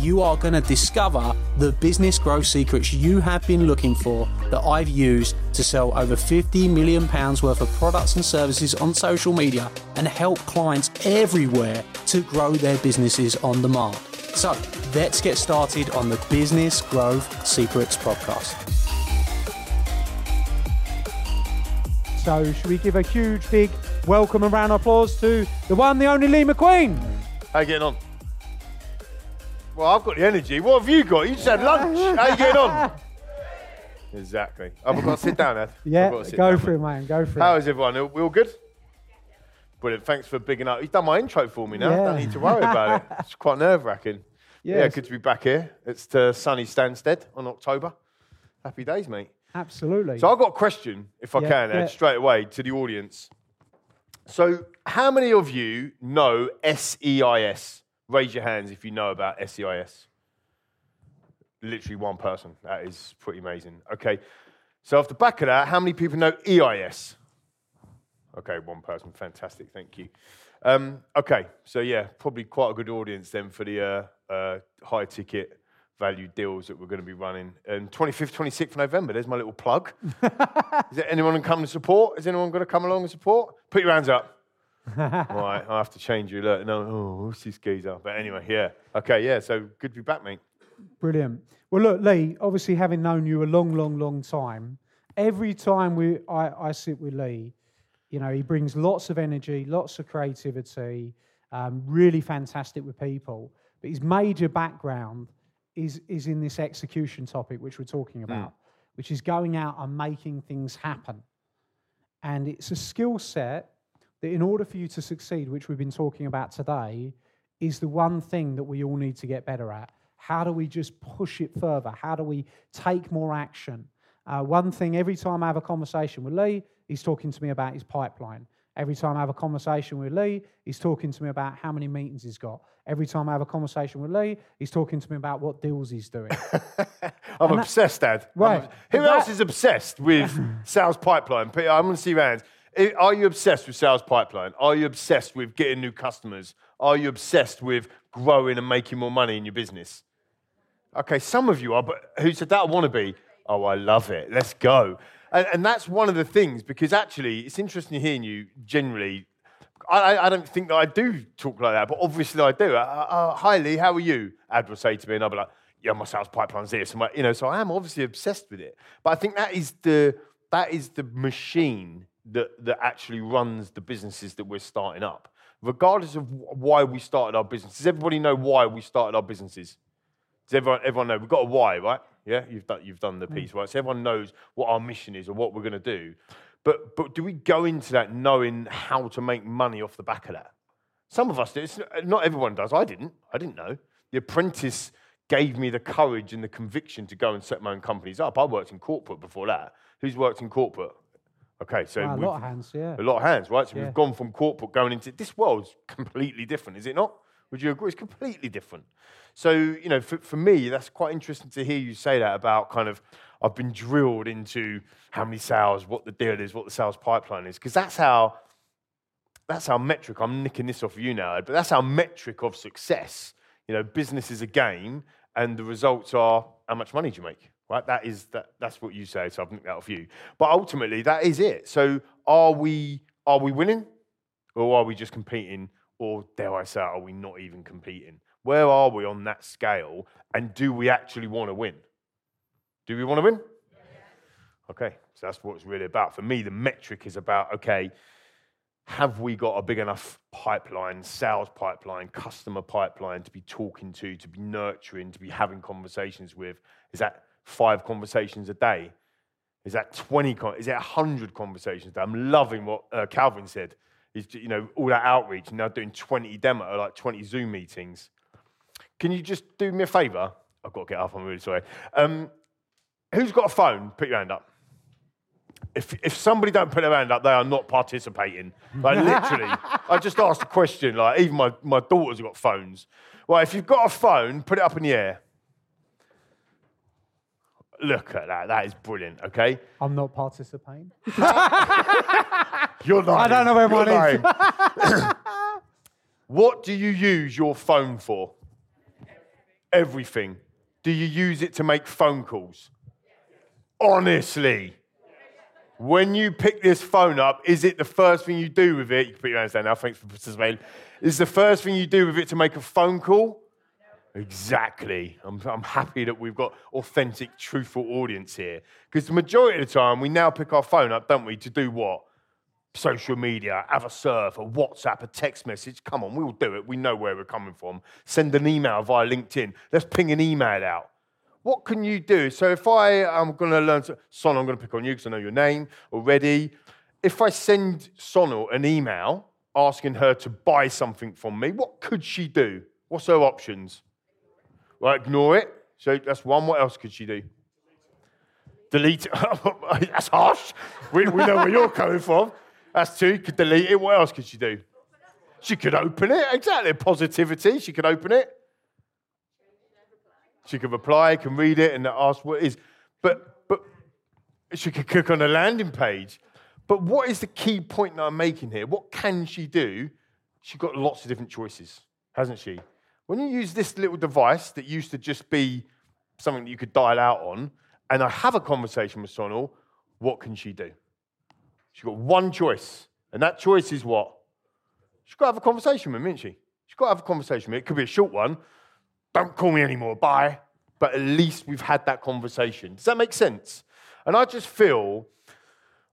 You are going to discover the business growth secrets you have been looking for that I've used to sell over 50 million pounds worth of products and services on social media and help clients everywhere to grow their businesses on demand. So, let's get started on the Business Growth Secrets podcast. So, should we give a huge, big welcome and round of applause to the one, the only Lee McQueen? How you getting on? Well, I've got the energy. What have you got? You just had lunch. How are you getting on? exactly. I've got to sit down, Ed. Yeah, got to sit go down, for it, man. Go for How it. is everyone? We all good? Brilliant. Thanks for bigging up. He's done my intro for me now. Yeah. Don't need to worry about it. It's quite nerve wracking. Yeah, good to be back here. It's to sunny Stansted on October. Happy days, mate. Absolutely. So I've got a question, if I Yeah, can, Ed, yeah. straight away to the audience. So, how many of you know SEIS? Raise your hands if you know about SEIS. Literally one person. That is pretty amazing. Okay. So, off the back of that, how many people know EIS? Okay, one person. Fantastic. Thank you. Um, okay. So, yeah, probably quite a good audience then for the uh, uh, high ticket value deals that we're going to be running. Um, 25th, 26th of November. There's my little plug. Is there anyone going to come to support? Is anyone going to come along and support? Put your hands up. All right, I have to change you. Look, no, oh, what's this geezer? But anyway, yeah. Okay, yeah, so good to be back, mate. Brilliant. Well, look, Lee, obviously having known you a long, long, long time, every time we I, I sit with Lee, you know, he brings lots of energy, lots of creativity, um, really fantastic with people. But his major background is is in this execution topic, which we're talking about, which is going out and making things happen. And it's a skill set that, in order for you to succeed, which we've been talking about today, is the one thing that we all need to get better at. How do we just push it further? How do we take more action? Uh, one thing, every time I have a conversation with Lee, he's talking to me about his pipeline. Every time I have a conversation with Lee, he's talking to me about how many meetings he's got. Every time I have a conversation with Lee, he's talking to me about what deals he's doing. I'm obsessed, Dad. I'm Right. Who But else is obsessed with sales pipeline? I'm going to see your hands. Are you obsessed with sales pipeline? Are you obsessed with getting new customers? Are you obsessed with growing and making more money in your business? Okay, some of you are, but who said that I want to be? Oh, I love it. Let's go. And, and that's one of the things because actually, it's interesting hearing you generally. I, I- don't think that I do talk like that, but obviously I do. Uh, uh, hi, Lee, how are you? Ad will say to me, and I'll be like, yeah, my sales pipeline's this. You know, so I am obviously obsessed with it. But I think that is the, that is the machine that, that actually runs the businesses that we're starting up. Regardless of why we started our business. Does everybody know why we started our businesses? Does everyone, everyone know? We've got a why, right? Yeah, you've done, you've done the mm. piece, right? So everyone knows what our mission is or what we're going to do. But, but do we go into that knowing how to make money off the back of that? Some of us do. It's, not everyone does. I didn't. I didn't know. The apprentice gave me the courage and the conviction to go and set my own companies up. I worked in corporate before that. Who's worked in corporate? Okay, so Wow, a lot of hands, yeah. a lot of hands, right? So Yeah. we've gone from corporate going into this world's completely different, is it not? Would you agree? It's completely different. So, you know, for, for me, that's quite interesting to hear you say that about kind of, I've been drilled into how many sales, what the deal is, what the sales pipeline is, because that's how, that's our metric. I'm nicking this off of you now, but that's our metric of success. You know, business is a game, and the results are how much money do you make, right? That is that. That's what you say. So I've that off you. But ultimately, that is it. So are we are we winning, or are we just competing, or dare I say, are we not even competing? Where are we on that scale, and do we actually want to win? Do we want to win? Okay, so that's what it's really about. For me, the metric is about okay, have we got a big enough pipeline, sales pipeline, customer pipeline to be talking to, to be nurturing, to be having conversations with? Is that five conversations a day? Is that 20? Is it 100 conversations? I'm loving what uh, Calvin said. Is you know all that outreach, and now doing 20 demo, like 20 Zoom meetings. Can you just do me a favor? I've got to get up. I'm really sorry. Um, who's got a phone? Put your hand up. if, if somebody don't put their hand up, they are not participating. Like literally, I just asked a question. Like even my, my daughters have got phones. Well, if you've got a phone, put it up in the air. Look at that. That is brilliant. Okay. I'm not participating. You're lying. I don't know where You're mine is. what do you use your phone for? Everything. Do you use it to make phone calls? Honestly. When you pick this phone up, is it the first thing you do with it? You can put your hands down now. Thanks for participating. Is the first thing you do with it to make a phone call? Exactly. I'm, I'm happy that we've got authentic, truthful audience here. Because the majority of the time, we now pick our phone up, don't we, to do what? Social media, have a surf, a WhatsApp, a text message. Come on, we'll do it. We know where we're coming from. Send an email via LinkedIn. Let's ping an email out. What can you do? So if I am going to learn, to, Son, I'm going to pick on you because I know your name already. If I send Sonal an email asking her to buy something from me, what could she do? What's her options? Ignore it. So that's one. What else could she do? Delete it. that's harsh. We, we know where you're coming from. That's two. Could delete it. What else could she do? She could open it. Exactly. Positivity. She could open it. She could reply, can read it, and ask what it is. But but she could click on a landing page. But what is the key point that I'm making here? What can she do? She's got lots of different choices, hasn't she? When you use this little device that used to just be something that you could dial out on, and I have a conversation with Sonal, what can she do? She's got one choice, and that choice is what? She's got to have a conversation with me, isn't she? She's got to have a conversation with me. It could be a short one. Don't call me anymore, bye. But at least we've had that conversation. Does that make sense? And I just feel,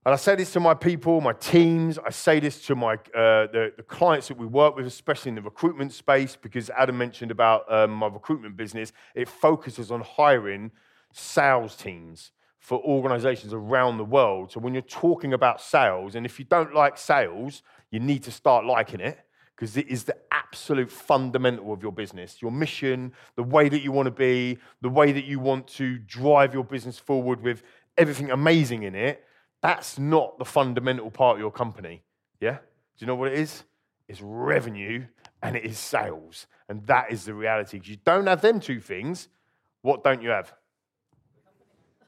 and I say this to my people, my teams, I say this to my uh, the, the clients that we work with, especially in the recruitment space, because Adam mentioned about um, my recruitment business. It focuses on hiring sales teams for organizations around the world. So when you're talking about sales, and if you don't like sales, you need to start liking it because it is the absolute fundamental of your business. Your mission, the way that you want to be, the way that you want to drive your business forward with everything amazing in it, that's not the fundamental part of your company. Yeah? Do you know what it is? It's revenue and it is sales. And that is the reality. Because you don't have them two things, what don't you have?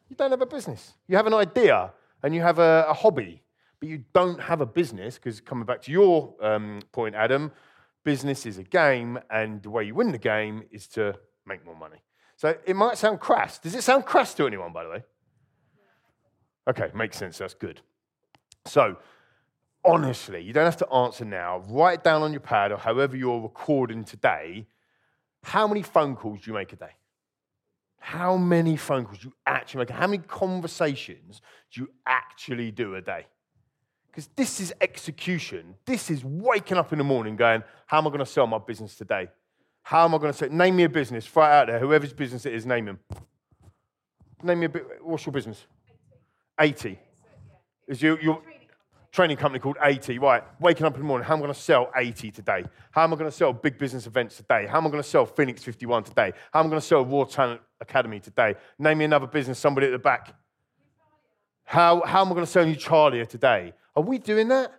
You don't have a business. You have an idea and you have a, a hobby but you don't have a business, because coming back to your um, point, Adam, business is a game, and the way you win the game is to make more money. So it might sound crass. Does it sound crass to anyone, by the way? Okay, makes sense. That's good. So, honestly, you don't have to answer now. Write it down on your pad or however you're recording today. How many phone calls do you make a day? How many phone calls do you actually make? How many conversations do you actually do a day? Because this is execution. This is waking up in the morning going, How am I going to sell my business today? How am I going to say, name me a business, it out there, whoever's business it is, name him. Name me a bit, what's your business? 80. Is your, your training company called 80, right? Waking up in the morning, how am I going to sell 80 today? How am I going to sell big business events today? How am I going to sell Phoenix 51 today? How am I going to sell Raw Talent Academy today? Name me another business, somebody at the back. How, how am I going to sell you Charlie today? Are we doing that?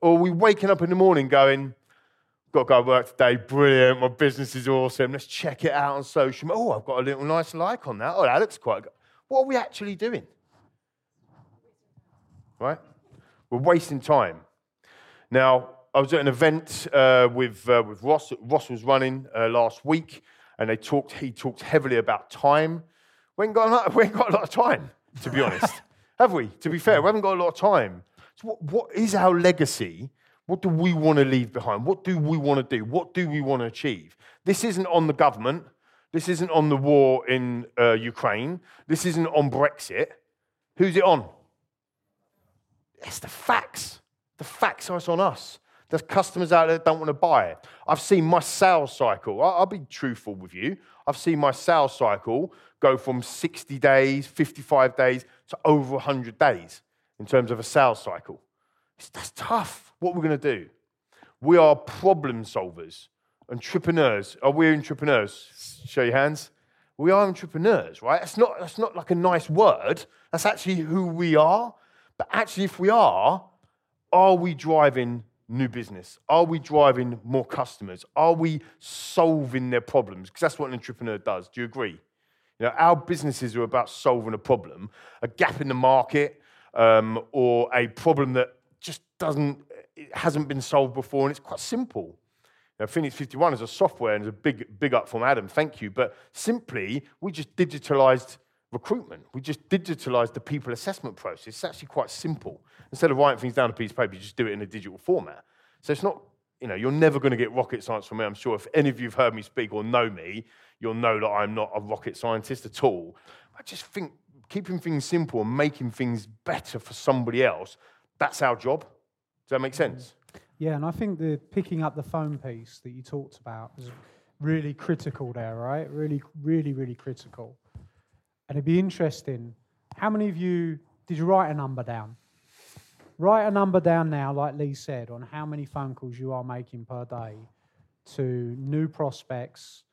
Or are we waking up in the morning going, got to go to work today, brilliant, my business is awesome, let's check it out on social. Oh, I've got a little nice like on that. Oh, that looks quite good. What are we actually doing? Right? We're wasting time. Now, I was at an event uh, with, uh, with Ross. Ross was running uh, last week, and they talked, he talked heavily about time. We ain't, got, a lot, we ain't got a lot of time, to be honest. Have we? To be fair, we haven't got a lot of time. So what, what is our legacy? What do we want to leave behind? What do we want to do? What do we want to achieve? This isn't on the government. This isn't on the war in uh, Ukraine. This isn't on Brexit. Who's it on? It's the facts. The facts are on us. There's customers out there that don't want to buy it. I've seen my sales cycle. I'll be truthful with you. I've seen my sales cycle go from 60 days, 55 days to over 100 days in terms of a sales cycle. That's tough. What we're going to do? We are problem solvers, entrepreneurs. Oh, are we entrepreneurs? Show your hands. We are entrepreneurs, right? That's not, that's not like a nice word. That's actually who we are. But actually, if we are, are we driving new business? Are we driving more customers? Are we solving their problems? Because that's what an entrepreneur does. Do you agree? You know, our businesses are about solving a problem, a gap in the market, um, or a problem that just doesn't, it hasn't been solved before, and it's quite simple. Now, Phoenix 51 is a software and is a big, big up from Adam, thank you. But simply, we just digitalized recruitment. We just digitalized the people assessment process. It's actually quite simple. Instead of writing things down on a piece of paper, you just do it in a digital format. So it's not, you know, you're never going to get rocket science from me. I'm sure if any of you have heard me speak or know me, you'll know that I'm not a rocket scientist at all. I just think keeping things simple and making things better for somebody else, that's our job. Does that make sense? Mm-hmm. Yeah, and I think the picking up the phone piece that you talked about is really critical there, right? Really, really, really critical. And it'd be interesting. How many of you did you write a number down? Write a number down now, like Lee said, on how many phone calls you are making per day to new prospects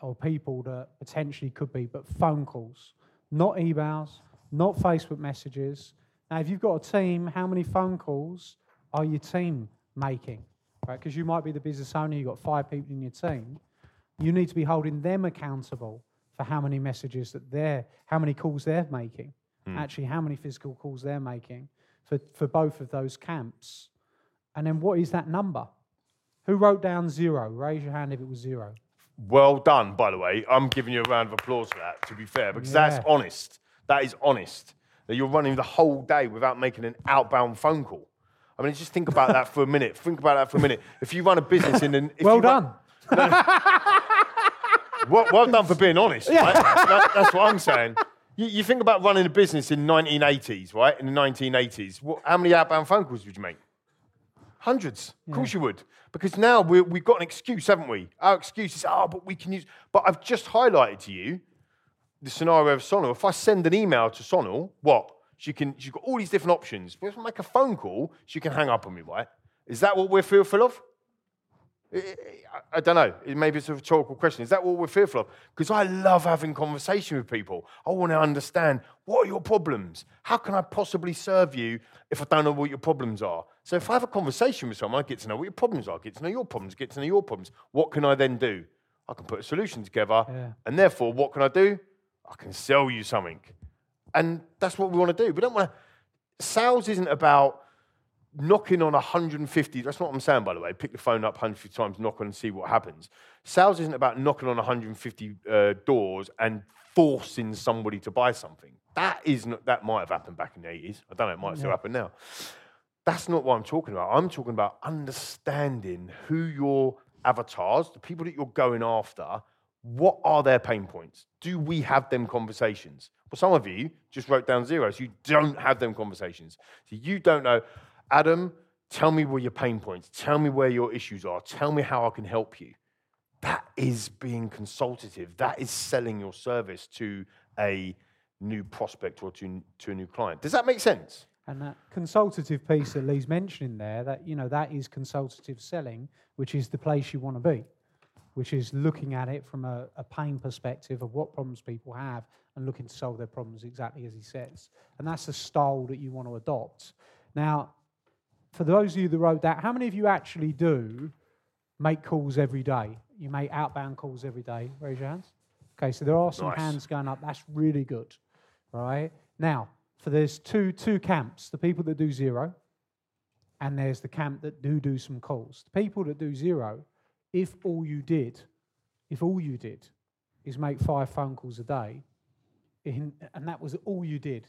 or people that potentially could be, but phone calls, not emails, not Facebook messages. Now, if you've got a team, how many phone calls are your team making? Right? Because you might be the business owner, you've got five people in your team. You need to be holding them accountable for how many messages that they're, how many calls they're making, hmm. actually, how many physical calls they're making for, for both of those camps. And then what is that number? Who wrote down zero? Raise your hand if it was zero. Well done, by the way. I'm giving you a round of applause for that, to be fair, because Yeah. that's honest. That is honest. That you're running the whole day without making an outbound phone call. I mean, just think about that for a minute. Think about that for a minute. If you run a business in an. if Well you run- done. well, well done for being honest, right? That- that's what I'm saying. You, you think about running a business in 1980s, right? In the 1980s, what, how many outbound phone calls would you make? Hundreds. Of hmm. course you would. Because now we we've got an excuse, haven't we? Our excuse is, oh, but we can use. But I've just highlighted to you the scenario of Sonal. If I send an email to Sonal, what? She can, she's got all these different options. But if I make a phone call, she can hang up on me, right? Is that what we're fearful of? I- don't know. Maybe it's a rhetorical question. Is that what we're fearful of? Because I love having conversation with people. I want to understand what are your problems. How can I possibly serve you if I don't know what your problems are? So if I have a conversation with someone, I get to know what your problems are. I Get to know your problems. Get to know your problems. What can I then do? I can put a solution together, Yeah. and therefore, what can I do? I can sell you something, and that's what we want to do. We don't want to. Sales isn't about knocking on 150, that's not what I'm saying, by the way. Pick the phone up 150 times, knock on and see what happens. Sales isn't about knocking on 150 uh, doors and forcing somebody to buy something. That is not, that might have happened back in the 80s. I don't know, it might still happen now. That's not what I'm talking about. I'm talking about understanding who your avatars, the people that you're going after, what are their pain points? Do we have them conversations? Well, some of you just wrote down zero, so you don't have them conversations. So you don't know, Adam, tell me where your pain points, tell me where your issues are, tell me how I can help you. That is being consultative. That is selling your service to a new prospect or to, to a new client. Does that make sense? And that consultative piece that Lee's mentioning there, that you know, that is consultative selling, which is the place you want to be, which is looking at it from a, a pain perspective of what problems people have and looking to solve their problems exactly as he says. And that's the style that you want to adopt. Now, for those of you that wrote that, how many of you actually do make calls every day? You make outbound calls every day. Raise your hands. Okay, so there are some Nice. hands going up. That's really good. All right. Now, for there's two two camps: the people that do zero, and there's the camp that do do some calls. The people that do zero, if all you did, if all you did, is make five phone calls a day, in, and that was all you did,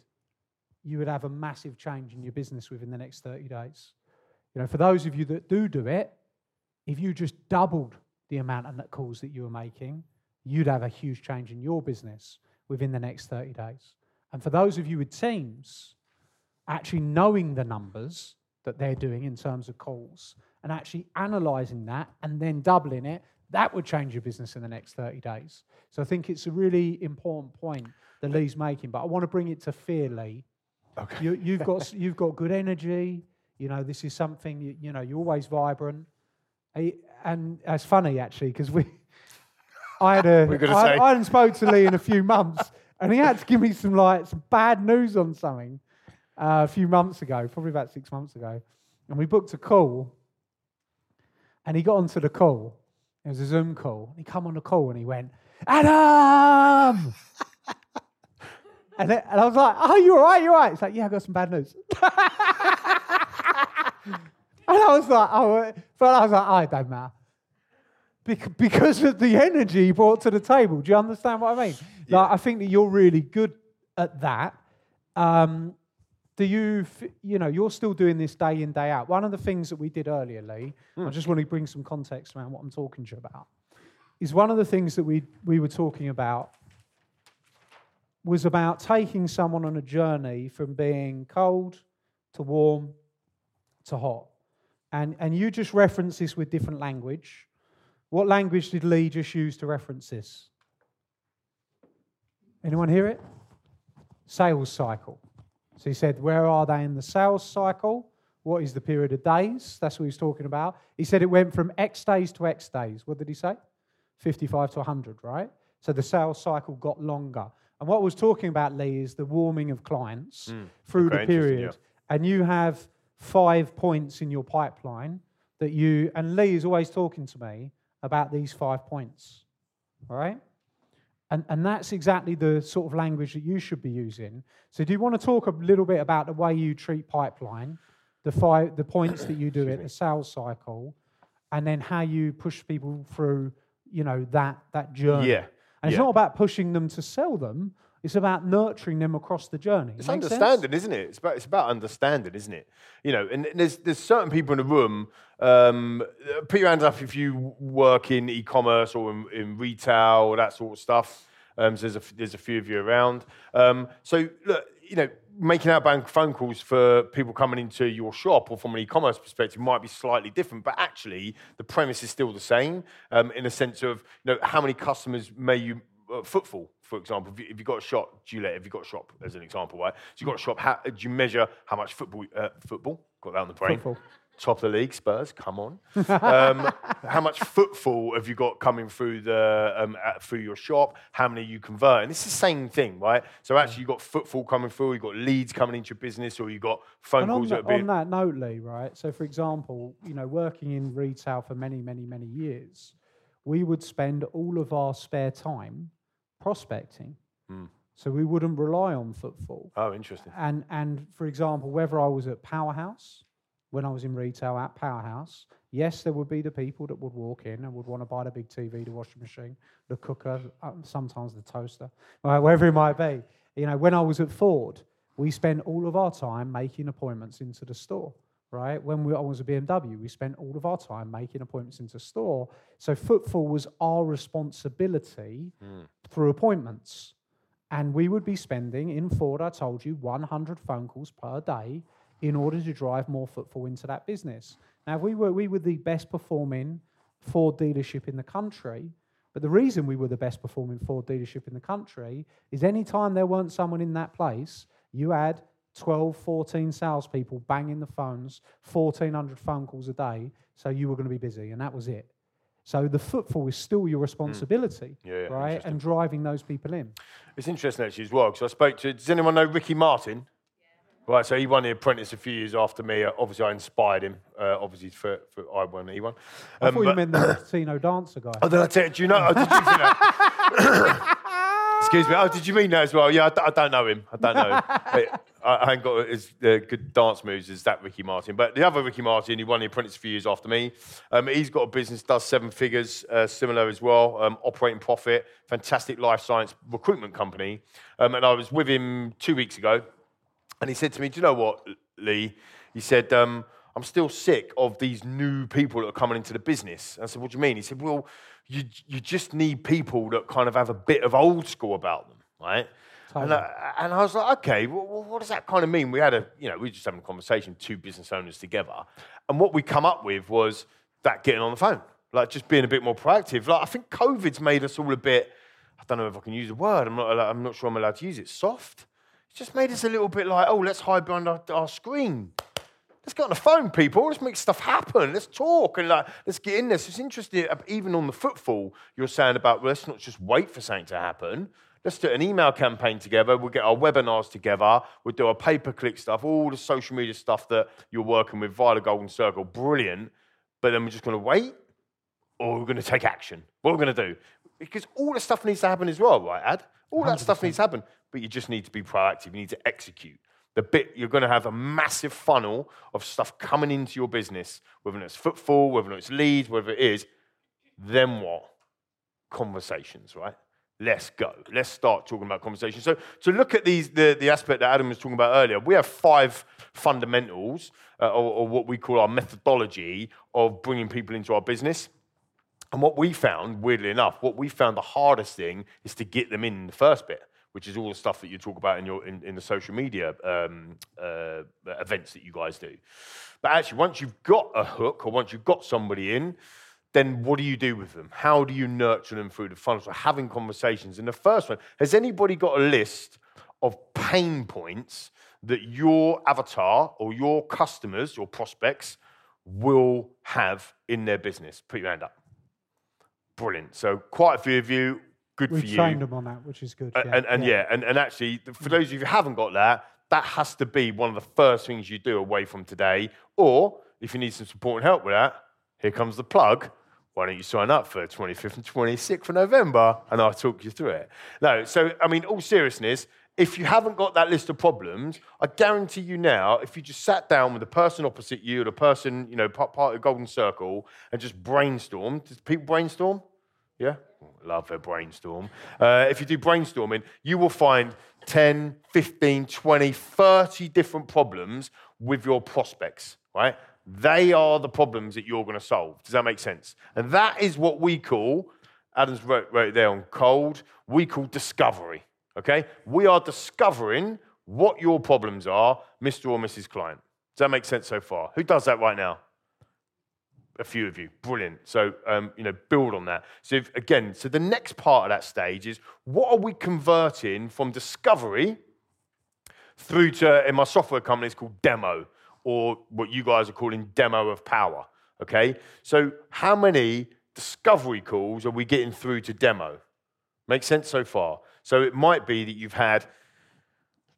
you would have a massive change in your business within the next 30 days. You know, for those of you that do do it, if you just doubled the amount of calls that you were making, you'd have a huge change in your business within the next 30 days. And for those of you with teams, actually knowing the numbers that they're doing in terms of calls and actually analyzing that and then doubling it, that would change your business in the next 30 days. So I think it's a really important point that Lee's making. But I want to bring it to fear, Lee. Okay. You, you've got you've got good energy. You know, this is something you, you know. You're always vibrant, and it's funny actually because we. I had a I, say- I hadn't spoke to Lee in a few months, and he had to give me some like some bad news on something, uh, a few months ago, probably about six months ago, and we booked a call. And he got onto the call. It was a Zoom call. He come on the call and he went, Adam. And, and I was like, "Oh, you're all right? you're all right?" It's like, "Yeah, I've got some bad news." and I was like, "Oh," but I was like, "Oh, it don't matter." Bec- Because of the energy he brought to the table. Do you understand what I mean? Like, I think that you're really good at that. Um, do you, you know, you're still doing this day in, day out. One of the things that we did earlier, Lee, I just want to bring some context around what I'm talking to you about, is one of the things that we, we were talking about was about taking someone on a journey from being cold to warm to hot. And, and you just reference this with different language. What language did Lee just use to reference this? Anyone hear it? Sales cycle. So he said, Where are they in the sales cycle? What is the period of days? That's what he's talking about. He said it went from X days to X days. What did he say? 55 to 100, right? So the sales cycle got longer. And what I was talking about, Lee, is the warming of clients through the period. yeah. And you have five points in your pipeline that you, and Lee is always talking to me about these five points, all right? And, and that's exactly the sort of language that you should be using. So, do you want to talk a little bit about the way you treat pipeline, the five, the points that you do at the sales cycle, and then how you push people through, you know, that that journey? Yeah, And it's not about pushing them to sell them. It's about nurturing them across the journey. It's Make sense? understanding, isn't it? It's about it's about understanding, isn't it? You know, and there's there's certain people in the room. Um, put your hands up if you work in e-commerce or in, in retail or that sort of stuff. Um, so there's a there's a few of you around. Um, so look, you know, making outbound phone calls for people coming into your shop or from an e-commerce perspective might be slightly different, but actually the premise is still the same um, in a sense of you know how many customers may you uh, footfall, for example, if, you, you've got a shop, Gillette, if you've got a shop as an example, right? So you've got a shop, how, do you measure how much football, uh, football, got that on the brain, Football. Top of the league, Spurs, come on. um, how much footfall have you got coming through the um, uh, through your shop? How many you convert? And it's the same thing, right? So actually, you've got footfall coming through, you've got leads coming into your business, or you've got phone And on, calls that on being. that note, Lee, right? So, for example, you know, working in retail for many, many, many years, we would spend all of our spare time prospecting. Hmm. So we wouldn't rely on footfall. Oh, interesting. And and for example, whether I was at Powerhouse, when I was in retail at Powerhouse, yes, there would be the people that would walk in and would want to buy the big TV, the washing machine, the cooker, uh, sometimes the toaster, uh, wherever it might be. You know, when I was at Ford, we spent all of our time making appointments into the store. Right when we, I was at BMW, we spent all of our time making appointments into store. So footfall was our responsibility through appointments. And we would be spending in Ford, I told you, 100 phone calls per day in order to drive more footfall into that business. Now, we were, we were the best performing Ford dealership in the country. But the reason we were the best performing Ford dealership in the country is anytime there weren't someone in that place, you had 12, 14 salespeople banging the phones, 1,400 phone calls a day. So you were going to be busy, and that was it. So the footfall is still your responsibility, Hmm. Yeah, yeah, right? And driving those people in. It's interesting actually as well because I spoke to. Does anyone know Ricky Martin? Right, so he won the Apprentice a few years after me. Uh, obviously, I inspired him. Uh, obviously, for, for I won, he won. I Um, thought you meant the Latino dancer guy. Oh, did I tell you? Do you know? Oh, did you that? Excuse me. Oh, did you mean that as well? Yeah, I, d- I don't know him. I don't know him. But I, I ain't got as uh, good dance moves as that Ricky Martin. But the other Ricky Martin, he won the Apprentice a few years after me. Um, he's got a business, does seven figures, uh, similar as well, um, operating profit, fantastic life science recruitment company. Um, and I was with him two weeks ago. And he said to me, Do you know what, Lee? He said, um, I'm still sick of these new people that are coming into the business. I said, What do you mean? He said, Well, you, you just need people that kind of have a bit of old school about them, right? And I, and I was like, okay, well, well, what does that kind of mean? We had a, you know, we were just having a conversation, two business owners together. And what we come up with was that getting on the phone, like just being a bit more proactive. Like, I think COVID's made us all a bit, I don't know if I can use the word, I'm not, I'm not sure I'm allowed to use it, soft. It's just made us a little bit like, oh, let's hide behind our, our screen. Let's get on the phone, people. Let's make stuff happen. Let's talk and like, let's get in this. It's interesting, uh, even on the footfall, you're saying about well, let's not just wait for something to happen. Let's do an email campaign together. We'll get our webinars together. We'll do our pay per click stuff, all the social media stuff that you're working with via the Golden Circle. Brilliant. But then we're just going to wait or we're going to take action. What are we going to do? Because all the stuff needs to happen as well, right, Ad? All that 100%. stuff needs to happen. But you just need to be proactive. You need to execute. The bit you're going to have a massive funnel of stuff coming into your business, whether it's footfall, whether it's leads, whatever it is. Then what? Conversations, right? let's go. Let's start talking about conversations. So, to look at these, the, the aspect that Adam was talking about earlier, we have five fundamentals, uh, or, or, what we call our methodology of bringing people into our business. And what we found, weirdly enough, what we found the hardest thing is to get them in the first bit, which is all the stuff that you talk about in, your, in, in the social media um, uh, events that you guys do. But actually, once you've got a hook or once you've got somebody in, then what do you do with them? How do you nurture them through the funnel? So having conversations. And the first one, has anybody got a list of pain points that your avatar or your customers, your prospects, will have in their business? Put your hand up. Brilliant. So quite a few of you, good We've for you. We've trained them on that, which is good. Yeah. And, and, yeah. yeah, and, and actually, for mm. those of you who haven't got that, that has to be one of the first things you do away from today. Or if you need some support and help with that, here comes the plug why don't you sign up for 25th and 26th of November and I'll talk you through it. No, so, I mean, all seriousness, if you haven't got that list of problems, I guarantee you now, if you just sat down with the person opposite you, the person, you know, part, part of the golden circle, and just brainstorm. Does people brainstorm? Yeah? Love a brainstorm. Uh, if you do brainstorming, you will find 10, 15, 20, 30 different problems with your prospects, right? They are the problems that you're going to solve. Does that make sense? And that is what we call, Adams wrote, wrote there on cold, we call discovery. Okay? We are discovering what your problems are, Mr. or Mrs. Client. Does that make sense so far? Who does that right now? A few of you. Brilliant. So, um, you know, build on that. So, if, again, so the next part of that stage is what are we converting from discovery through to, in my software company, it's called demo or what you guys are calling demo of power. Okay? So, how many discovery calls are we getting through to demo? Makes sense so far? So, it might be that you've had,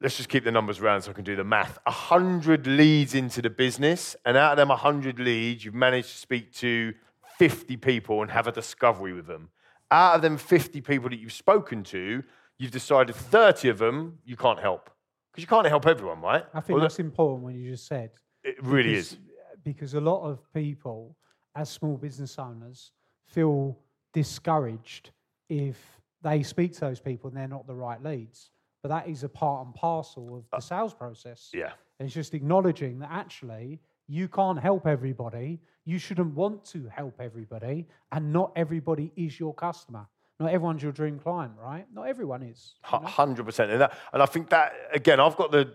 let's just keep the numbers around so I can do the math, 100 leads into the business, and out of them 100 leads, you've managed to speak to 50 people and have a discovery with them. Out of them 50 people that you've spoken to, you've decided 30 of them you can't help. Because you can't help everyone, right? I think well, that's important when you just said. It really because, is. Because a lot of people, as small business owners, feel discouraged if they speak to those people and they're not the right leads. But that is a part and parcel of the uh, sales process. Yeah. And it's just acknowledging that actually you can't help everybody. You shouldn't want to help everybody. And not everybody is your customer. Not everyone's your dream client, right? Not everyone is. Hundred percent, and that, and I think that again, I've got the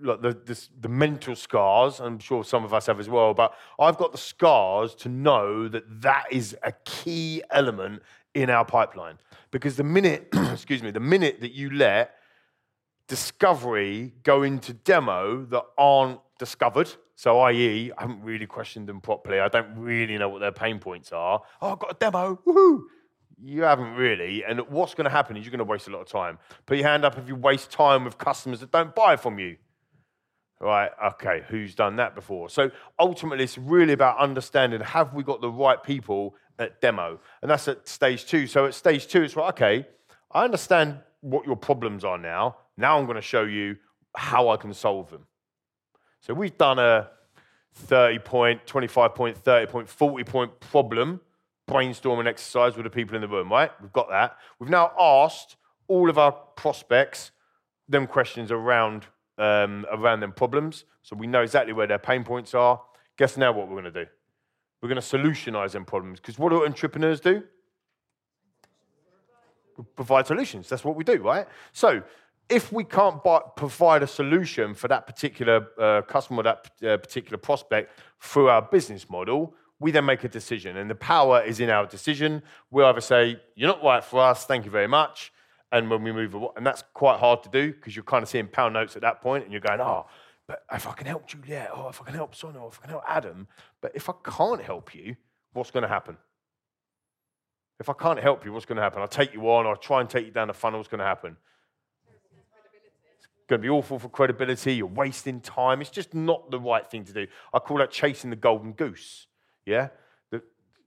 like the this, the mental scars. I'm sure some of us have as well, but I've got the scars to know that that is a key element in our pipeline. Because the minute, excuse me, the minute that you let discovery go into demo that aren't discovered, so i.e., I haven't really questioned them properly. I don't really know what their pain points are. Oh, I've got a demo. Woohoo! You haven't really. And what's going to happen is you're going to waste a lot of time. Put your hand up if you waste time with customers that don't buy from you. Right, okay, who's done that before? So ultimately, it's really about understanding have we got the right people at demo? And that's at stage two. So at stage two, it's like, okay, I understand what your problems are now. Now I'm going to show you how I can solve them. So we've done a 30 point, 25 point, 30 point, 40 point problem brainstorming exercise with the people in the room, right? We've got that. We've now asked all of our prospects them questions around um, around them problems, so we know exactly where their pain points are. Guess now what we're going to do? We're going to solutionize them problems because what do entrepreneurs do? We provide solutions. That's what we do, right? So if we can't buy, provide a solution for that particular uh, customer, that uh, particular prospect through our business model, we then make a decision, and the power is in our decision. We either say, You're not right for us, thank you very much. And when we move, and that's quite hard to do because you're kind of seeing pound notes at that point and you're going, Oh, but if I can help Juliet, or if I can help Sonia, or if I can help Adam, but if I can't help you, what's going to happen? If I can't help you, what's going to happen? I'll take you on, I'll try and take you down the funnel, what's going to happen? Going to be awful for credibility, you're wasting time. It's just not the right thing to do. I call that chasing the golden goose. Yeah?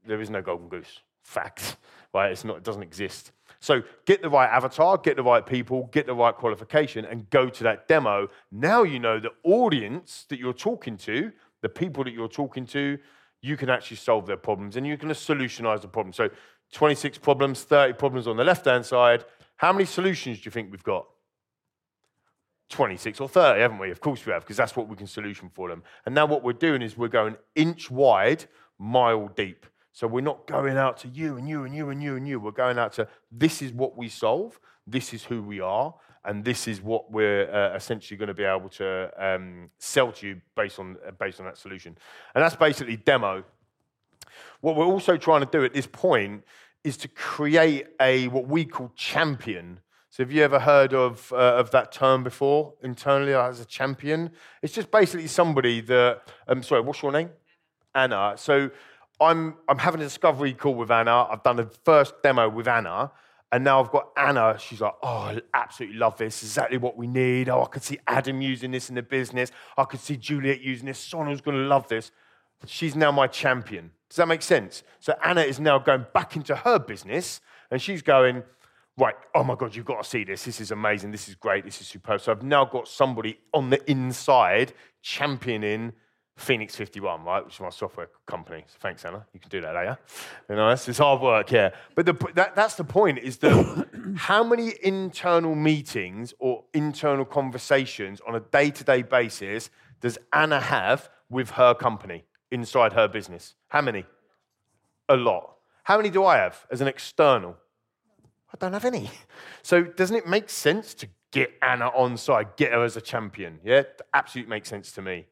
There is no golden goose. Fact. Right? It's not, it doesn't exist. So get the right avatar, get the right people, get the right qualification, and go to that demo. Now you know the audience that you're talking to, the people that you're talking to, you can actually solve their problems and you can solutionize the problem. So 26 problems, 30 problems on the left hand side. How many solutions do you think we've got? 26 or 30, haven't we? Of course we have, because that's what we can solution for them. And now what we're doing is we're going inch wide, mile deep. So we're not going out to you and you and you and you and you. We're going out to this is what we solve, this is who we are, and this is what we're uh, essentially going to be able to um, sell to you based on, uh, based on that solution. And that's basically demo. What we're also trying to do at this point is to create a what we call champion. So have you ever heard of, uh, of that term before internally as a champion? It's just basically somebody that, um, sorry, what's your name? Anna. So I'm, I'm having a discovery call with Anna. I've done the first demo with Anna. And now I've got Anna. She's like, oh, I absolutely love this. Exactly what we need. Oh, I could see Adam using this in the business. I could see Juliet using this. Sonal's going to love this. She's now my champion. Does that make sense? So Anna is now going back into her business and she's going, right, oh my God, you've got to see this. This is amazing. This is great. This is superb. So I've now got somebody on the inside championing Phoenix 51, right, which is my software company. So thanks, Anna. You can do that later. You know, it's, it's hard work, yeah. But the, that, that's the point is that how many internal meetings or internal conversations on a day to day basis does Anna have with her company inside her business? How many? A lot. How many do I have as an external? I don't have any. So doesn't it make sense to get Anna on side, get her as a champion? Yeah, absolutely makes sense to me.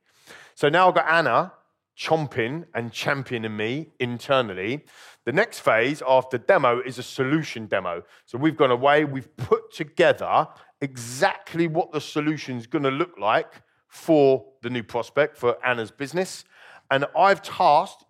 So now I've got Anna chomping and championing me internally. The next phase after demo is a solution demo. So we've gone away, we've put together exactly what the solution is going to look like for the new prospect, for Anna's business. And I've tasked,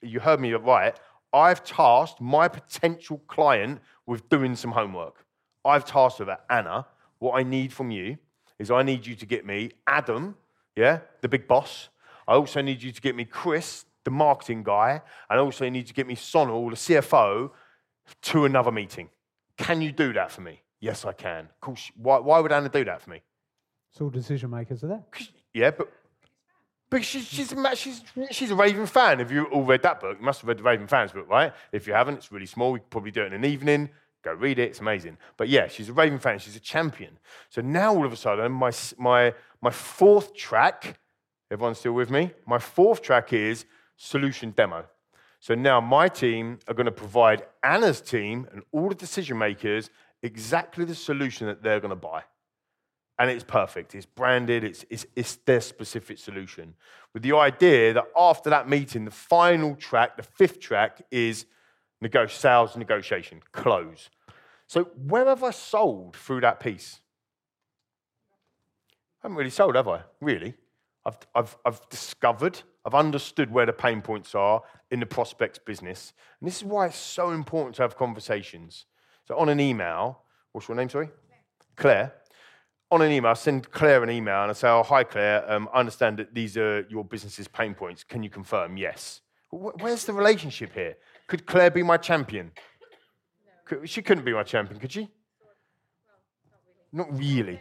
you heard me right, I've tasked my potential client with doing some homework. I've tasked her that, Anna, what I need from you is I need you to get me Adam yeah, the big boss. I also need you to get me Chris, the marketing guy, and I also need to get me Sonal, the CFO, to another meeting. Can you do that for me? Yes, I can. Of course. Why, why would Anna do that for me? It's all decision makers are there. Yeah, but she's, she's, she's, she's a Raving fan. Have you all read that book? You must have read the Raving fans book, right? If you haven't, it's really small. We could probably do it in an evening. Go read it. It's amazing. But yeah, she's a Raving fan. She's a champion. So now all of a sudden, my, my, my fourth track, everyone still with me? My fourth track is solution demo. So now my team are going to provide Anna's team and all the decision makers exactly the solution that they're going to buy. And it's perfect. It's branded, it's, it's, it's their specific solution. With the idea that after that meeting, the final track, the fifth track, is sales negotiation, close. So where have I sold through that piece? I haven't really sold, have I? Really? I've, I've, I've discovered, I've understood where the pain points are in the prospects business. And this is why it's so important to have conversations. So on an email, what's your name, sorry? Claire. On an email, send Claire an email and I say, oh, hi, Claire, um, I understand that these are your business's pain points. Can you confirm? Yes. Where's the relationship here? Could Claire be my champion? No. She couldn't be my champion, could she? Well, not really.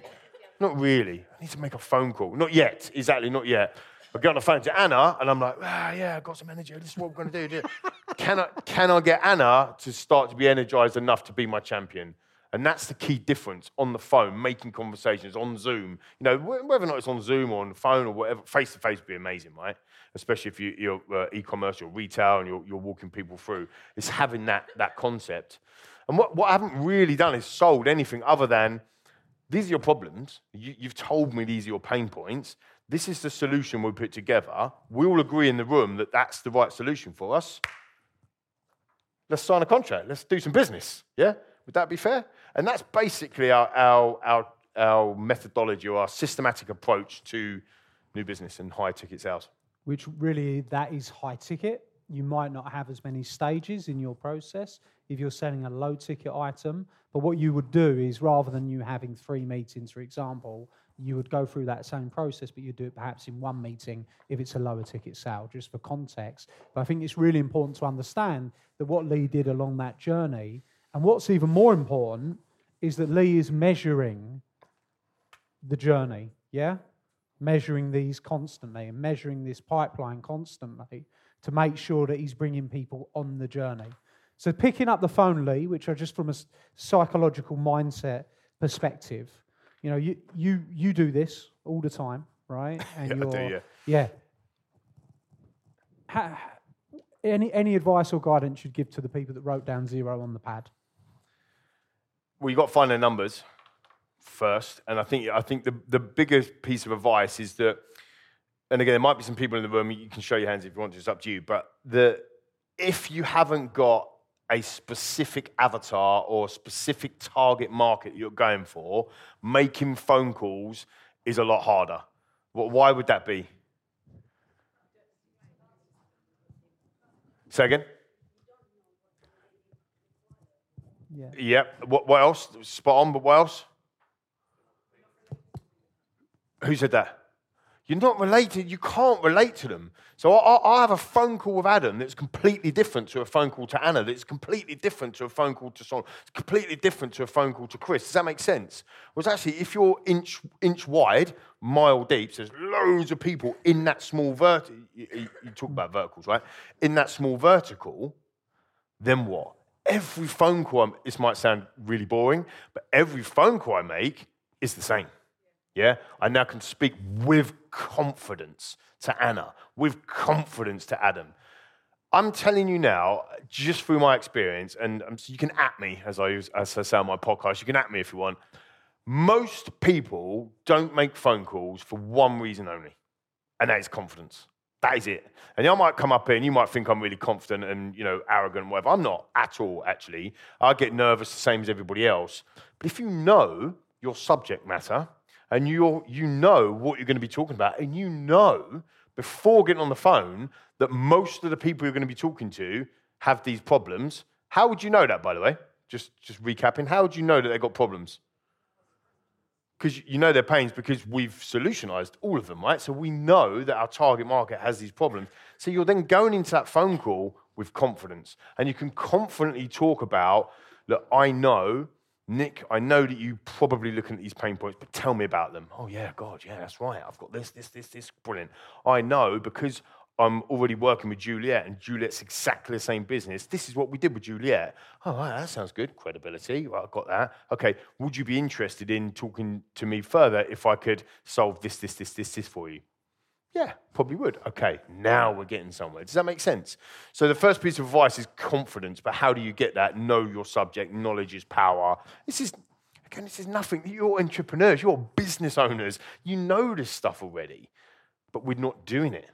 Not really. I need to make a phone call. Not yet. Exactly, not yet. I get on the phone to Anna, and I'm like, ah, yeah, I've got some energy. This is what we're going to do. can, I, can I get Anna to start to be energized enough to be my champion? And that's the key difference on the phone, making conversations on Zoom. You know, whether or not it's on Zoom or on the phone or whatever, face to face would be amazing, right? Especially if you, are uh, e-commerce or retail and you're, you're, walking people through. It's having that, that concept. And what, what I haven't really done is sold anything other than these are your problems. You, you've told me these are your pain points. This is the solution we put together. We all agree in the room that that's the right solution for us. Let's sign a contract. Let's do some business. Yeah? Would that be fair? And that's basically our, our, our, our methodology or our systematic approach to new business and high ticket sales. Which really, that is high ticket. You might not have as many stages in your process. if you're selling a low ticket item. But what you would do is rather than you having three meetings, for example, you would go through that same process, but you'd do it perhaps in one meeting if it's a lower ticket sale, just for context. But I think it's really important to understand that what Lee did along that journey, and what's even more important, is that Lee is measuring the journey, yeah? Measuring these constantly and measuring this pipeline constantly to make sure that he's bringing people on the journey. So, picking up the phone, Lee, which are just from a psychological mindset perspective, you know, you, you, you do this all the time, right? And yeah, I do, yeah. Yeah. any, any advice or guidance you'd give to the people that wrote down zero on the pad? Well, you've got to find the numbers first. And I think, I think the, the biggest piece of advice is that, and again, there might be some people in the room, you can show your hands if you want to, it's up to you. But the, if you haven't got a specific avatar or specific target market you're going for, making phone calls is a lot harder. Why would that be? Say again? Yeah. Yep. What, what else? Spot on, but what else? Who said that? You're not related. You can't relate to them. So I, I, have a phone call with Adam that's completely different to a phone call to Anna. That's completely different to a phone call to someone. It's completely different to a phone call to Chris. Does that make sense? Well, actually, if you're inch inch wide, mile deep, so there's loads of people in that small vertical. You, you talk about verticals, right? In that small vertical, then what? Every phone call. I'm, this might sound really boring, but every phone call I make is the same. Yeah? I now can speak with confidence to Anna, with confidence to Adam. I'm telling you now, just through my experience, and um, you can at me as I, use, as I say on my podcast, you can at me if you want. Most people don't make phone calls for one reason only, and that is confidence. That is it. And I might come up here and you might think I'm really confident and you know arrogant whatever. I'm not at all, actually. I get nervous the same as everybody else. But if you know your subject matter, and you you know what you're going to be talking about, and you know before getting on the phone that most of the people you're going to be talking to have these problems. How would you know that, by the way? Just, just recapping, how would you know that they've got problems? Because you know their pains because we've solutionized all of them, right? So we know that our target market has these problems. So you're then going into that phone call with confidence, and you can confidently talk about, look, I know Nick, I know that you're probably looking at these pain points, but tell me about them. Oh, yeah, God, yeah, that's right. I've got this, this, this, this. Brilliant. I know because I'm already working with Juliet, and Juliet's exactly the same business. This is what we did with Juliet. Oh, that sounds good. Credibility. Well, I've got that. Okay, would you be interested in talking to me further if I could solve this, this, this, this, this for you? Yeah, probably would. Okay, now we're getting somewhere. Does that make sense? So the first piece of advice is confidence, but how do you get that? Know your subject. Knowledge is power. This is again, this is nothing. You're entrepreneurs, you're business owners. You know this stuff already, but we're not doing it.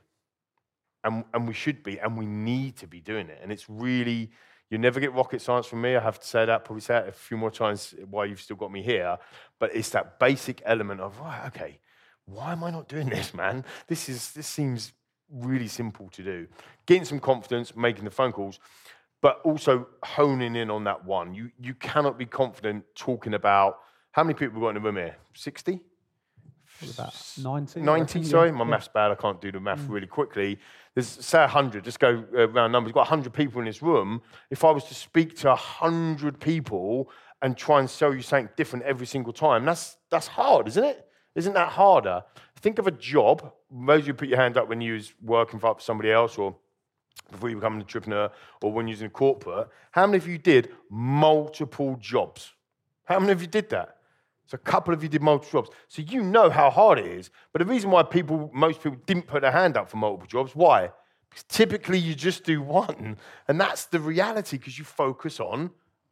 And, and we should be, and we need to be doing it. And it's really, you never get rocket science from me. I have to say that, probably say a few more times while you've still got me here. But it's that basic element of, right, okay, why am I not doing this, man? This, is, this seems really simple to do. Getting some confidence, making the phone calls, but also honing in on that one. You, you cannot be confident talking about how many people we've got in the room here? 60? About 90. 90, sorry. My math's bad. I can't do the math mm. really quickly. There's, say 100, just go around numbers. We've got 100 people in this room. If I was to speak to 100 people and try and sell you something different every single time, that's, that's hard, isn't it? Isn't that harder? Think of a job. Most of you put your hand up when you was working for somebody else or before you become an entrepreneur or when you was in corporate. How many of you did multiple jobs? How many of you did that? So a couple of you did multiple jobs. So you know how hard it is. But the reason why people, most people didn't put their hand up for multiple jobs, why? Because typically you just do one. And that's the reality because you focus on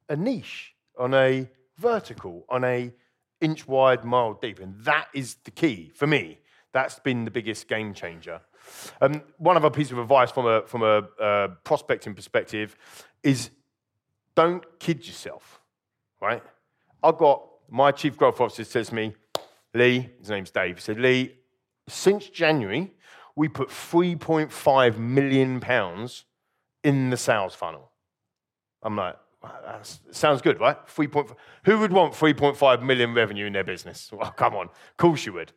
a niche, on a vertical, on a inch wide, mile deep. And that is the key for me. That's been the biggest game changer. Um, one other piece of advice from a, from a uh, prospecting perspective is don't kid yourself, right? I've got my chief growth officer says to me, Lee, his name's Dave, he said, Lee, since January, we put 3.5 million pounds in the sales funnel. I'm like, sounds good, right? Three point. Who would want 3.5 million revenue in their business? Well, come on, of course you would.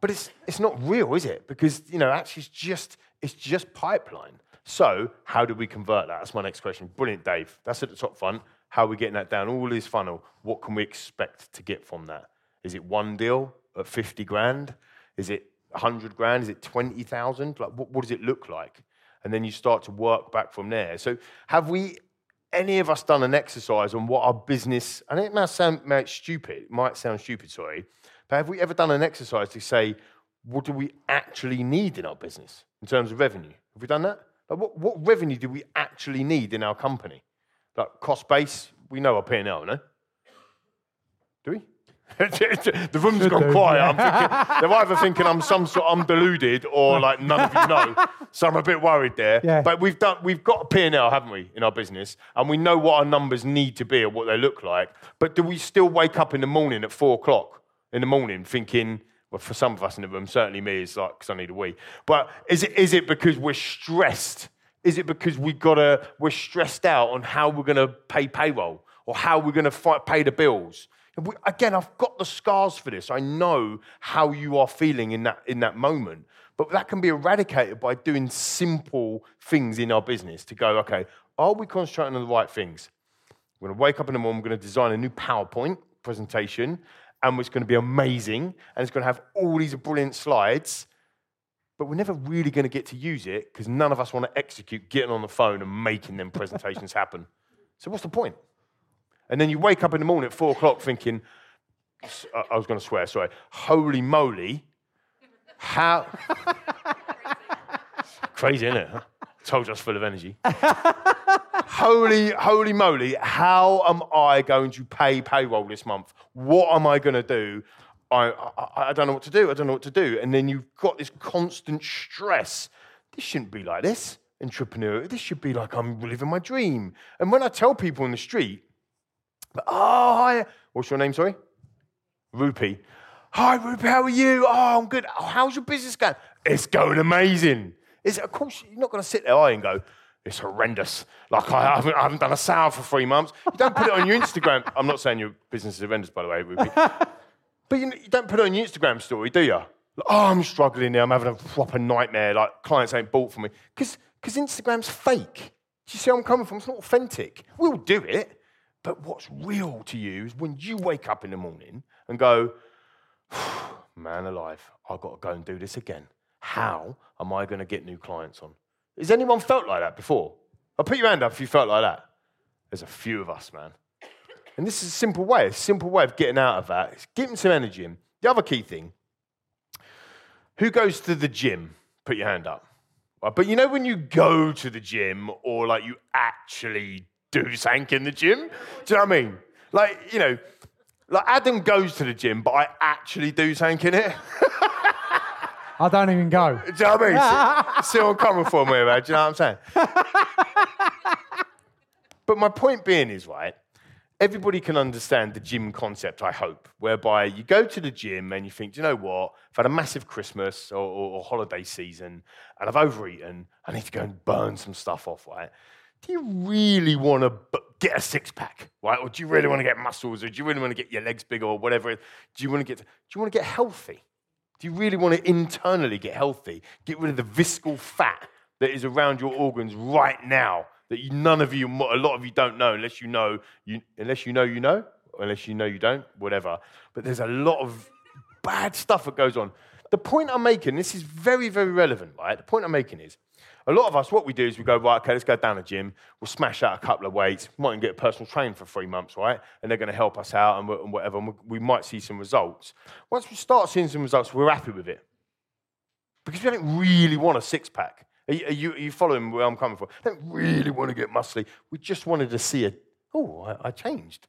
But it's it's not real, is it? Because you know, actually, it's just it's just pipeline. So how do we convert that? That's my next question. Brilliant, Dave. That's at the top front. How are we getting that down? All this funnel. What can we expect to get from that? Is it one deal at 50 grand? Is it 100 grand? Is it 20,000? Like, what, what does it look like? And then you start to work back from there. So, have we, any of us, done an exercise on what our business, and it might sound might stupid, it might sound stupid, sorry, but have we ever done an exercise to say, what do we actually need in our business in terms of revenue? Have we done that? Like what, what revenue do we actually need in our company? Like cost base, we know our P&L, no? Do we? the room's Should gone do, quiet. yeah. I'm thinking, they're either thinking I'm some sort, I'm deluded, or like none of you know. So I'm a bit worried there. Yeah. But we've done, we've got a P&L, haven't we, in our business, and we know what our numbers need to be or what they look like. But do we still wake up in the morning at four o'clock in the morning thinking? Well, for some of us in the room, certainly me, it's like because I need a wee. But is it is it because we're stressed? Is it because we gotta we're stressed out on how we're gonna pay payroll or how we're gonna fight, pay the bills? We- Again, I've got the scars for this. I know how you are feeling in that in that moment. But that can be eradicated by doing simple things in our business to go, okay, are we concentrating on the right things? We're going to wake up in the morning, we're going to design a new PowerPoint presentation, and it's going to be amazing, and it's going to have all these brilliant slides, but we're never really going to get to use it because none of us want to execute getting on the phone and making them presentations happen. So, what's the point? And then you wake up in the morning at four o'clock thinking, I was going to swear, sorry, holy moly, how. Crazy, isn't it? Huh? Told you I was full of energy holy, holy moly, how am I going to pay payroll this month? What am I going to do? I, I, I don't know what to do. I don't know what to do. And then you've got this constant stress. This shouldn't be like this, entrepreneur. This should be like I'm living my dream. And when I tell people in the street, oh, hi, what's your name, sorry? Rupee. Hi, Rupee, how are you? Oh, I'm good. Oh, how's your business going? It's going amazing. Is of course you're not going to sit there and go, it's horrendous. Like I haven't, I haven't done a sale for three months. You don't put it on your Instagram. I'm not saying your business is horrendous, by the way, Ruby. But you, don't put it on your Instagram story, do you? Like, oh, I'm struggling now. I'm having a proper nightmare. Like clients ain't bought for me because Instagram's fake. Do you see where I'm coming from? It's not authentic. We'll do it, but what's real to you is when you wake up in the morning and go, man alive, I've got to go and do this again. How am I going to get new clients on? Has anyone felt like that before? I'll put your hand up if you felt like that. There's a few of us, man. And this is a simple way, a simple way of getting out of that. Is getting some energy in. The other key thing who goes to the gym? Put your hand up. Uh, but you know when you go to the gym or like you actually do something in the gym? Do you know what I mean? Like, you know, like Adam goes to the gym, but I actually do something in it. I don't even go. Do you know what I mean? See, see what I'm coming from here, man. Do you know what I'm saying? but my point being is, right, everybody can understand the gym concept, I hope, whereby you go to the gym and you think, do you know what? I've had a massive Christmas or, or, or holiday season and I've overeaten. I need to go and burn some stuff off, right? Do you really want to b- get a six pack, right? Or do you really want to get muscles or do you really want to get your legs bigger or whatever? Do you want to get, do you want to get healthy? Do you really want to internally get healthy? Get rid of the visceral fat that is around your organs right now that you, none of you, a lot of you don't know unless you know, you, unless you know, you know, unless you know, you don't, whatever. But there's a lot of bad stuff that goes on. The point I'm making, this is very, very relevant, right? The point I'm making is a lot of us, what we do is we go, right, okay, let's go down the gym. We'll smash out a couple of weights. Might even get a personal trainer for three months, right? And they're going to help us out and and whatever. And we we might see some results. Once we start seeing some results, we're happy with it because we don't really want a six pack. Are you, are you, are you following where I'm coming from? I don't really want to get muscly. We just wanted to see it. oh, I, I changed.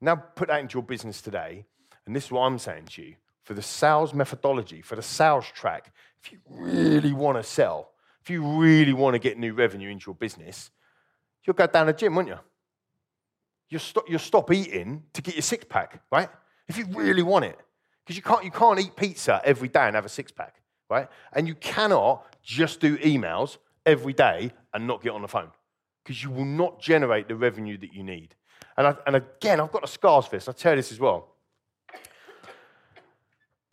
Now put that into your business today, and this is what I'm saying to you. For the sales methodology, for the sales track, if you really want to sell, if you really want to get new revenue into your business, you'll go down the gym, won't you? You'll stop, you'll stop eating to get your six pack, right? If you really want it. Because you can't, you can't eat pizza every day and have a six pack, right? And you cannot just do emails every day and not get on the phone. because you will not generate the revenue that you need. And, I, and again, I've got the scars for this. I tell you this as well.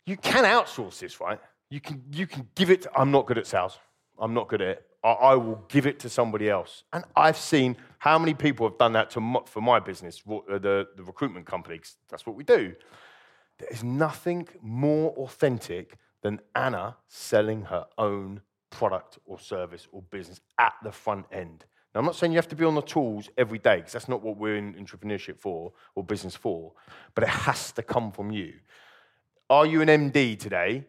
You can outsource this, right? You can, you can give it, to, I'm not good at sales. I'm not good at it. I, I will give it to somebody else. And I've seen how many people have done that to, for my business, uh, the, the recruitment company. That's what we do. There is nothing more authentic than Anna selling her own product or service or business at the front end. Now, I'm not saying you have to be on the tools every day, because that's not what we're in entrepreneurship for or business for, but it has to come from you. Are you an MD today?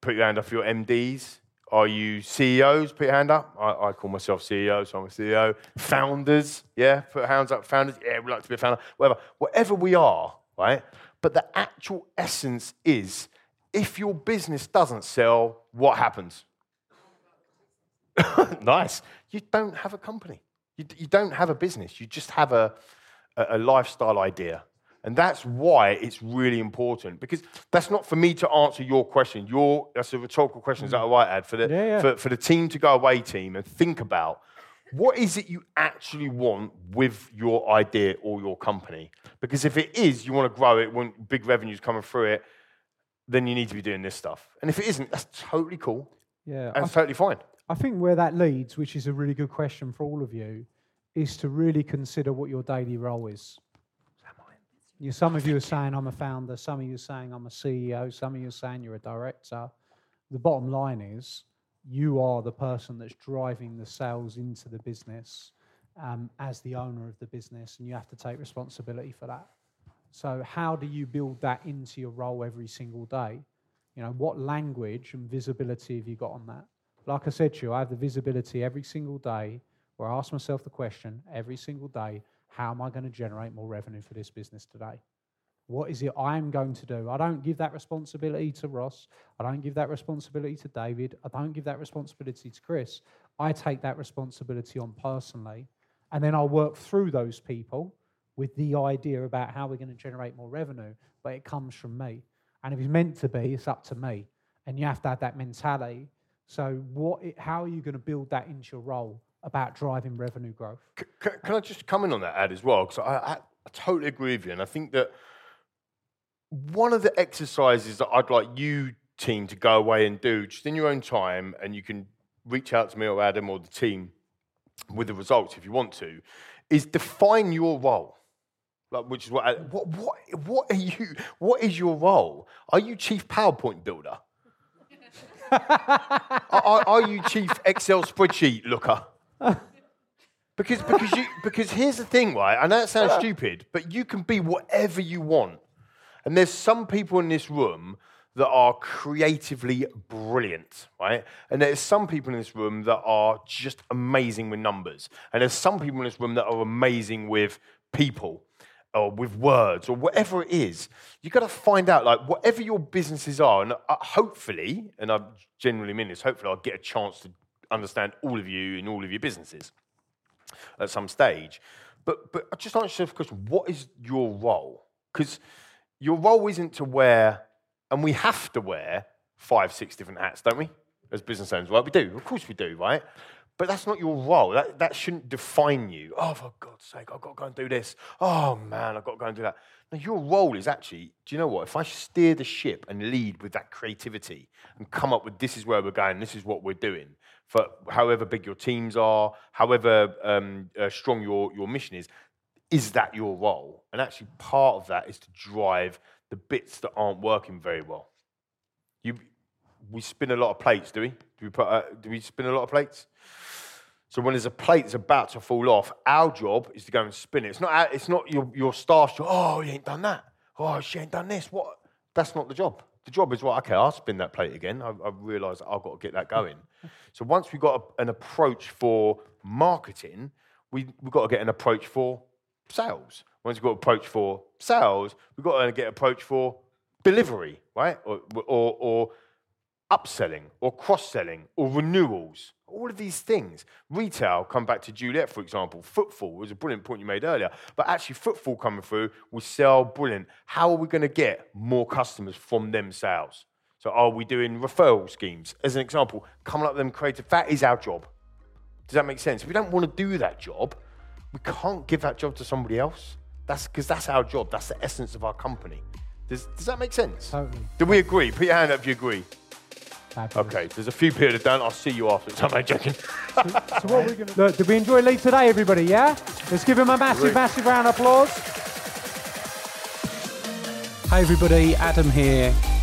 Put your hand up for your MDs. Are you CEOs? Put your hand up. I, I, call myself CEO, so I'm a CEO. Founders, yeah, put hands up. Founders, yeah, we like to be a founder. Whatever, whatever we are, right? But the actual essence is, if your business doesn't sell, what happens? nice. You don't have a company. You, you, don't have a business. You just have a, a, a lifestyle idea. And that's why it's really important because that's not for me to answer your question. Your that's a rhetorical question. Is that mm. right, Ad? For the yeah, yeah. For, for the team to go away, team, and think about what is it you actually want with your idea or your company? Because if it is, you want to grow it, want big revenues coming through it, then you need to be doing this stuff. And if it isn't, that's totally cool. Yeah, and it's totally fine. I think where that leads, which is a really good question for all of you, is to really consider what your daily role is. You, some of you are saying I'm a founder, some of you are saying I'm a CEO, some of you are saying you're a director. The bottom line is you are the person that's driving the sales into the business um, as the owner of the business, and you have to take responsibility for that. So, how do you build that into your role every single day? You know, what language and visibility have you got on that? Like I said to you, I have the visibility every single day where I ask myself the question every single day how am I going to generate more revenue for this business today? What is it I'm going to do? I don't give that responsibility to Ross. I don't give that responsibility to David. I don't give that responsibility to Chris. I take that responsibility on personally. And then I'll work through those people with the idea about how we're going to generate more revenue. But it comes from me. And if it's meant to be, it's up to me. And you have to have that mentality so, what? How are you going to build that into your role about driving revenue growth? Can, can I just come in on that, Ad, as well? Because I, I, I totally agree with you, and I think that one of the exercises that I'd like you team to go away and do just in your own time, and you can reach out to me or Adam or the team with the results if you want to, is define your role. Like, which is what, what, what, what are you? What is your role? Are you chief PowerPoint builder? are, are, you chief Excel spreadsheet looker? Because, because, you, because here's the thing, right? I know it sounds stupid, but you can be whatever you want. And there's some people in this room that are creatively brilliant, right? And there's some people in this room that are just amazing with numbers. And there's some people in this room that are amazing with people or with words or whatever it is, you've got to find out, like, whatever your businesses are, and uh, hopefully, and I generally mean this, hopefully I'll get a chance to understand all of you in all of your businesses at some stage. But, but I just answer the question, what is your role? Because your role isn't to wear, and we have to wear five, six different hats, don't we? As business owners, right? We do, of course we do, right? But that's not your role. That, that shouldn't define you. Oh, for God's sake, I've got to go and do this. Oh, man, I've got to go and do that. Now, your role is actually, do you know what? If I steer the ship and lead with that creativity and come up with this is where we're going, this is what we're doing, for however big your teams are, however um, uh, strong your, your mission is, is that your role? And actually, part of that is to drive the bits that aren't working very well. You, we spin a lot of plates, do we? Do we, put, uh, do we spin a lot of plates? So when there's a plate that's about to fall off, our job is to go and spin it. It's not, it's not your, your staff's job. Oh, you ain't done that. Oh, she ain't done this. What? That's not the job. The job is, well, okay, I'll spin that plate again. I, I realise I've got to get that going. so once we've got a, an approach for marketing, we, we've got to get an approach for sales. Once we've got an approach for sales, we've got to get an approach for delivery, right? Or, or, or upselling or cross selling or renewals, all of these things. Retail, come back to Juliet, for example. Footfall was a brilliant point you made earlier. But actually, footfall coming through, we sell brilliant. How are we going to get more customers from them sales? So, are we doing referral schemes? As an example, coming up with them creative, that is our job. Does that make sense? If we don't want to do that job, we can't give that job to somebody else. That's because that's our job. That's the essence of our company. Does, does that make sense? Totally. Do we agree? Put your hand up if you agree. Fabulous. Okay, there's a few people that don't. I'll see you afterwards. I'm joking. So what we're gonna look? Did we enjoy Lee today, everybody? Yeah. Let's give him a massive, Great. massive round of applause. Hi, everybody, Adam here,